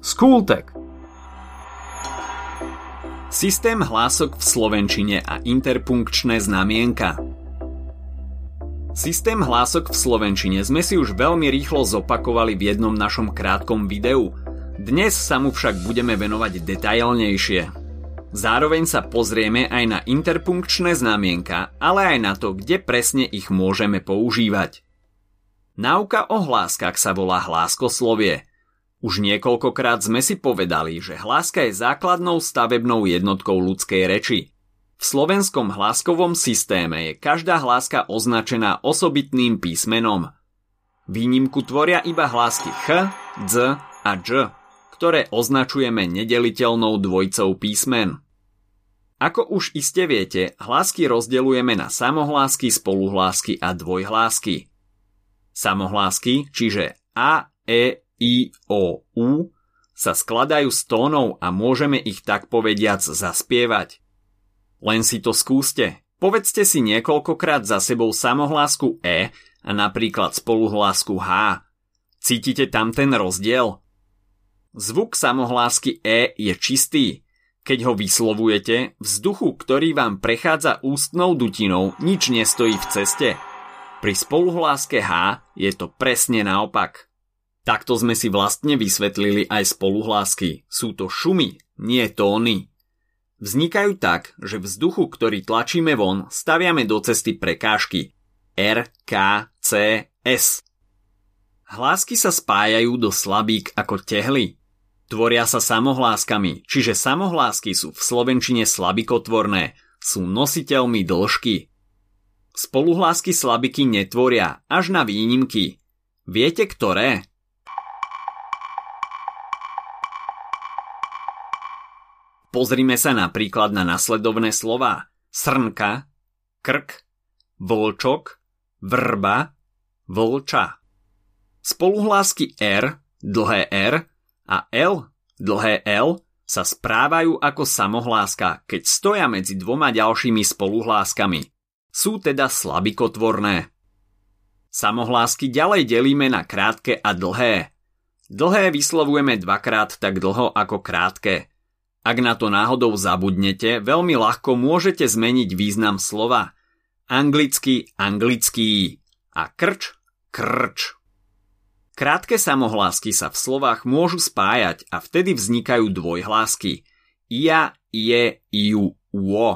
Skultek. Systém hlások v slovenčine a interpunkčné znamienka. Systém hlások v slovenčine sme si už veľmi rýchlo zopakovali v jednom našom krátkom videu. Dnes sa mu však budeme venovať detailnejšie. Zároveň sa pozrieme aj na interpunkčné znamienka, ale aj na to, kde presne ich môžeme používať. Náuka o hláskach sa volá hláskoslovie – už niekoľkokrát sme si povedali, že hláska je základnou stavebnou jednotkou ľudskej reči. V slovenskom hláskovom systéme je každá hláska označená osobitným písmenom. Výnimku tvoria iba hlásky ch, dz a dž, ktoré označujeme nedeliteľnou dvojcou písmen. Ako už iste viete, hlásky rozdeľujeme na samohlásky, spoluhlásky a dvojhlásky. Samohlásky, čiže a, e, i, o, u sa skladajú z tónov a môžeme ich tak povediac zaspievať. Len si to skúste. Povedzte si niekoľkokrát za sebou samohlásku E a napríklad spoluhlásku H. Cítite tam ten rozdiel? Zvuk samohlásky E je čistý. Keď ho vyslovujete, vzduchu, ktorý vám prechádza ústnou dutinou, nič nestojí v ceste. Pri spoluhláske H je to presne naopak. Takto sme si vlastne vysvetlili aj spoluhlásky. Sú to šumy, nie tóny. Vznikajú tak, že vzduchu, ktorý tlačíme von, staviame do cesty prekážky. R, K, C, S. Hlásky sa spájajú do slabík ako tehly. Tvoria sa samohláskami, čiže samohlásky sú v slovenčine slabikotvorné, sú nositeľmi dĺžky. Spoluhlásky slabiky netvoria, až na výnimky. Viete ktoré? Pozrime sa napríklad na nasledovné slova. Srnka, krk, volčok, vrba, volča. Spoluhlásky R, dlhé R a L, dlhé L sa správajú ako samohláska, keď stoja medzi dvoma ďalšími spoluhláskami. Sú teda slabikotvorné. Samohlásky ďalej delíme na krátke a dlhé. Dlhé vyslovujeme dvakrát tak dlho ako krátke. Ak na to náhodou zabudnete, veľmi ľahko môžete zmeniť význam slova. Anglicky, anglický a krč, krč. Krátke samohlásky sa v slovách môžu spájať a vtedy vznikajú dvojhlásky. Ia, je, ju, uo.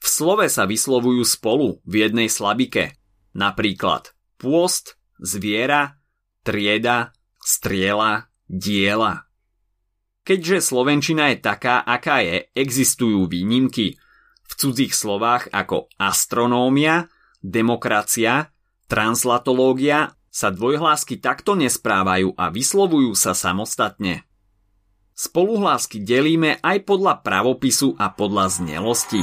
V slove sa vyslovujú spolu v jednej slabike. Napríklad pôst, zviera, trieda, striela, diela. Keďže slovenčina je taká, aká je, existujú výnimky. V cudzích slovách ako astronómia, demokracia, translatológia sa dvojhlásky takto nesprávajú a vyslovujú sa samostatne. Spoluhlásky delíme aj podľa pravopisu a podľa znelosti.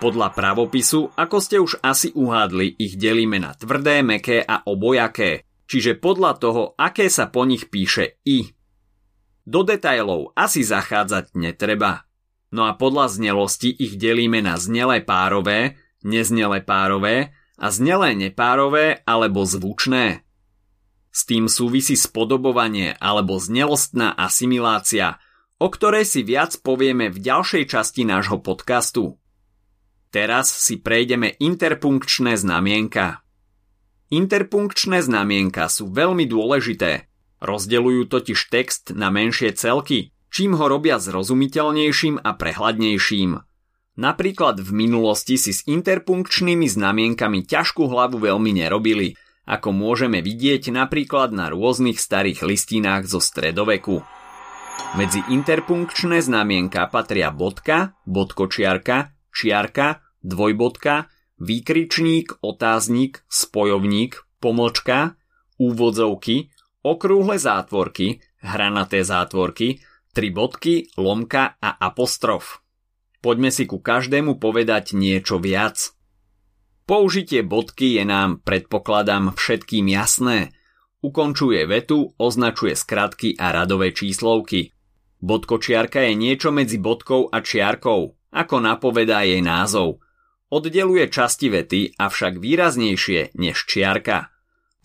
Podľa pravopisu, ako ste už asi uhádli, ich delíme na tvrdé, meké a obojaké, čiže podľa toho, aké sa po nich píše i. Do detajlov asi zachádzať netreba. No a podľa znelosti ich delíme na znelé párové, neznelé párové a znelé nepárové alebo zvučné. S tým súvisí spodobovanie alebo znelostná asimilácia, o ktorej si viac povieme v ďalšej časti nášho podcastu. Teraz si prejdeme interpunkčné znamienka. Interpunkčné znamienka sú veľmi dôležité, Rozdeľujú totiž text na menšie celky, čím ho robia zrozumiteľnejším a prehľadnejším. Napríklad v minulosti si s interpunkčnými znamienkami ťažkú hlavu veľmi nerobili, ako môžeme vidieť napríklad na rôznych starých listínách zo stredoveku. Medzi interpunkčné znamienka patria bodka, bodkočiarka, čiarka, dvojbodka, výkričník, otáznik, spojovník, pomlčka, úvodzovky, okrúhle zátvorky, hranaté zátvorky, tri bodky, lomka a apostrof. Poďme si ku každému povedať niečo viac. Použitie bodky je nám, predpokladám, všetkým jasné. Ukončuje vetu, označuje skratky a radové číslovky. Bodkočiarka je niečo medzi bodkou a čiarkou, ako napovedá jej názov. Oddeluje časti vety, avšak výraznejšie než čiarka.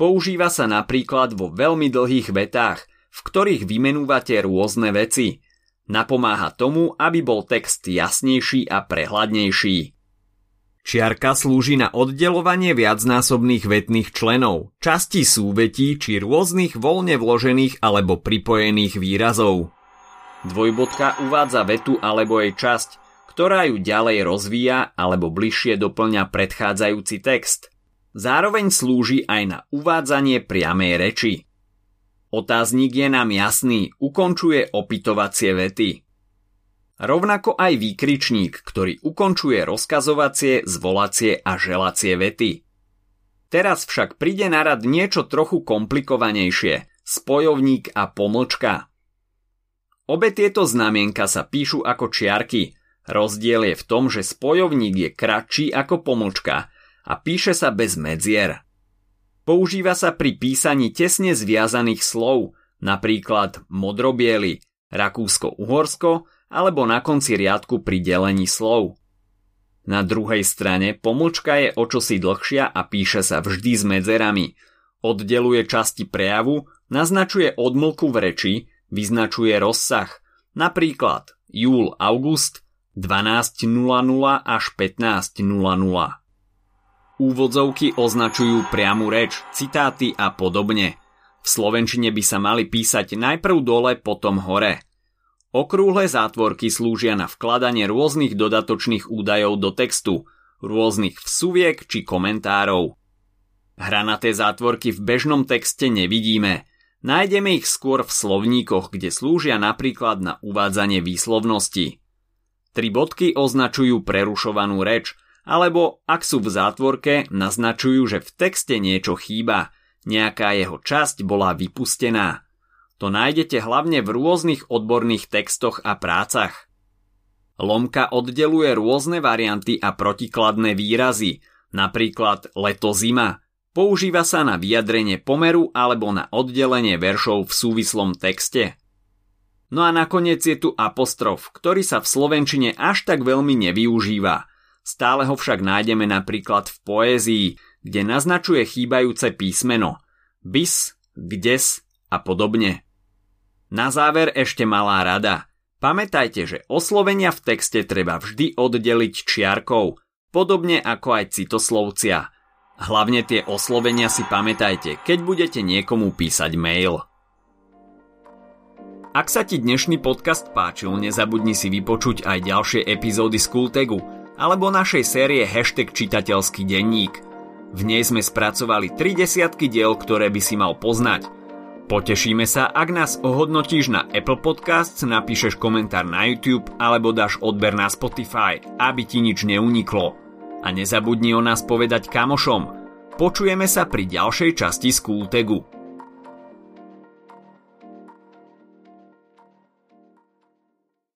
Používa sa napríklad vo veľmi dlhých vetách, v ktorých vymenúvate rôzne veci. Napomáha tomu, aby bol text jasnejší a prehľadnejší. Čiarka slúži na oddelovanie viacnásobných vetných členov, časti súvetí či rôznych voľne vložených alebo pripojených výrazov. Dvojbodka uvádza vetu alebo jej časť, ktorá ju ďalej rozvíja alebo bližšie doplňa predchádzajúci text. Zároveň slúži aj na uvádzanie priamej reči. Otáznik je nám jasný, ukončuje opitovacie vety. Rovnako aj výkričník, ktorý ukončuje rozkazovacie, zvolacie a želacie vety. Teraz však príde na rad niečo trochu komplikovanejšie, spojovník a pomlčka. Obe tieto znamienka sa píšu ako čiarky. Rozdiel je v tom, že spojovník je kratší ako pomlčka a píše sa bez medzier. Používa sa pri písaní tesne zviazaných slov, napríklad modrobiely, Rakúsko-Uhorsko alebo na konci riadku pri delení slov. Na druhej strane pomlčka je o čosi dlhšia a píše sa vždy s medzerami. Oddeluje časti prejavu, naznačuje odmlku v reči, vyznačuje rozsah, napríklad júl-august 12.00 až 15.00. Úvodzovky označujú priamu reč, citáty a podobne. V slovenčine by sa mali písať najprv dole, potom hore. Okrúhle zátvorky slúžia na vkladanie rôznych dodatočných údajov do textu, rôznych vsuviek či komentárov. Hranaté zátvorky v bežnom texte nevidíme. Nájdeme ich skôr v slovníkoch, kde slúžia napríklad na uvádzanie výslovnosti. Tri bodky označujú prerušovanú reč – alebo ak sú v zátvorke, naznačujú, že v texte niečo chýba, nejaká jeho časť bola vypustená. To nájdete hlavne v rôznych odborných textoch a prácach. Lomka oddeluje rôzne varianty a protikladné výrazy, napríklad leto-zima. Používa sa na vyjadrenie pomeru alebo na oddelenie veršov v súvislom texte. No a nakoniec je tu apostrof, ktorý sa v slovenčine až tak veľmi nevyužíva – Stále ho však nájdeme napríklad v poézii, kde naznačuje chýbajúce písmeno bis, gdes a podobne. Na záver ešte malá rada. Pamätajte, že oslovenia v texte treba vždy oddeliť čiarkou, podobne ako aj citoslovcia. Hlavne tie oslovenia si pamätajte, keď budete niekomu písať mail. Ak sa ti dnešný podcast páčil, nezabudni si vypočuť aj ďalšie epizódy z Kultegu – alebo našej série hashtag čitateľský denník. V nej sme spracovali tri desiatky diel, ktoré by si mal poznať. Potešíme sa, ak nás ohodnotíš na Apple Podcasts, napíšeš komentár na YouTube alebo dáš odber na Spotify, aby ti nič neuniklo. A nezabudni o nás povedať kamošom. Počujeme sa pri ďalšej časti Skultegu.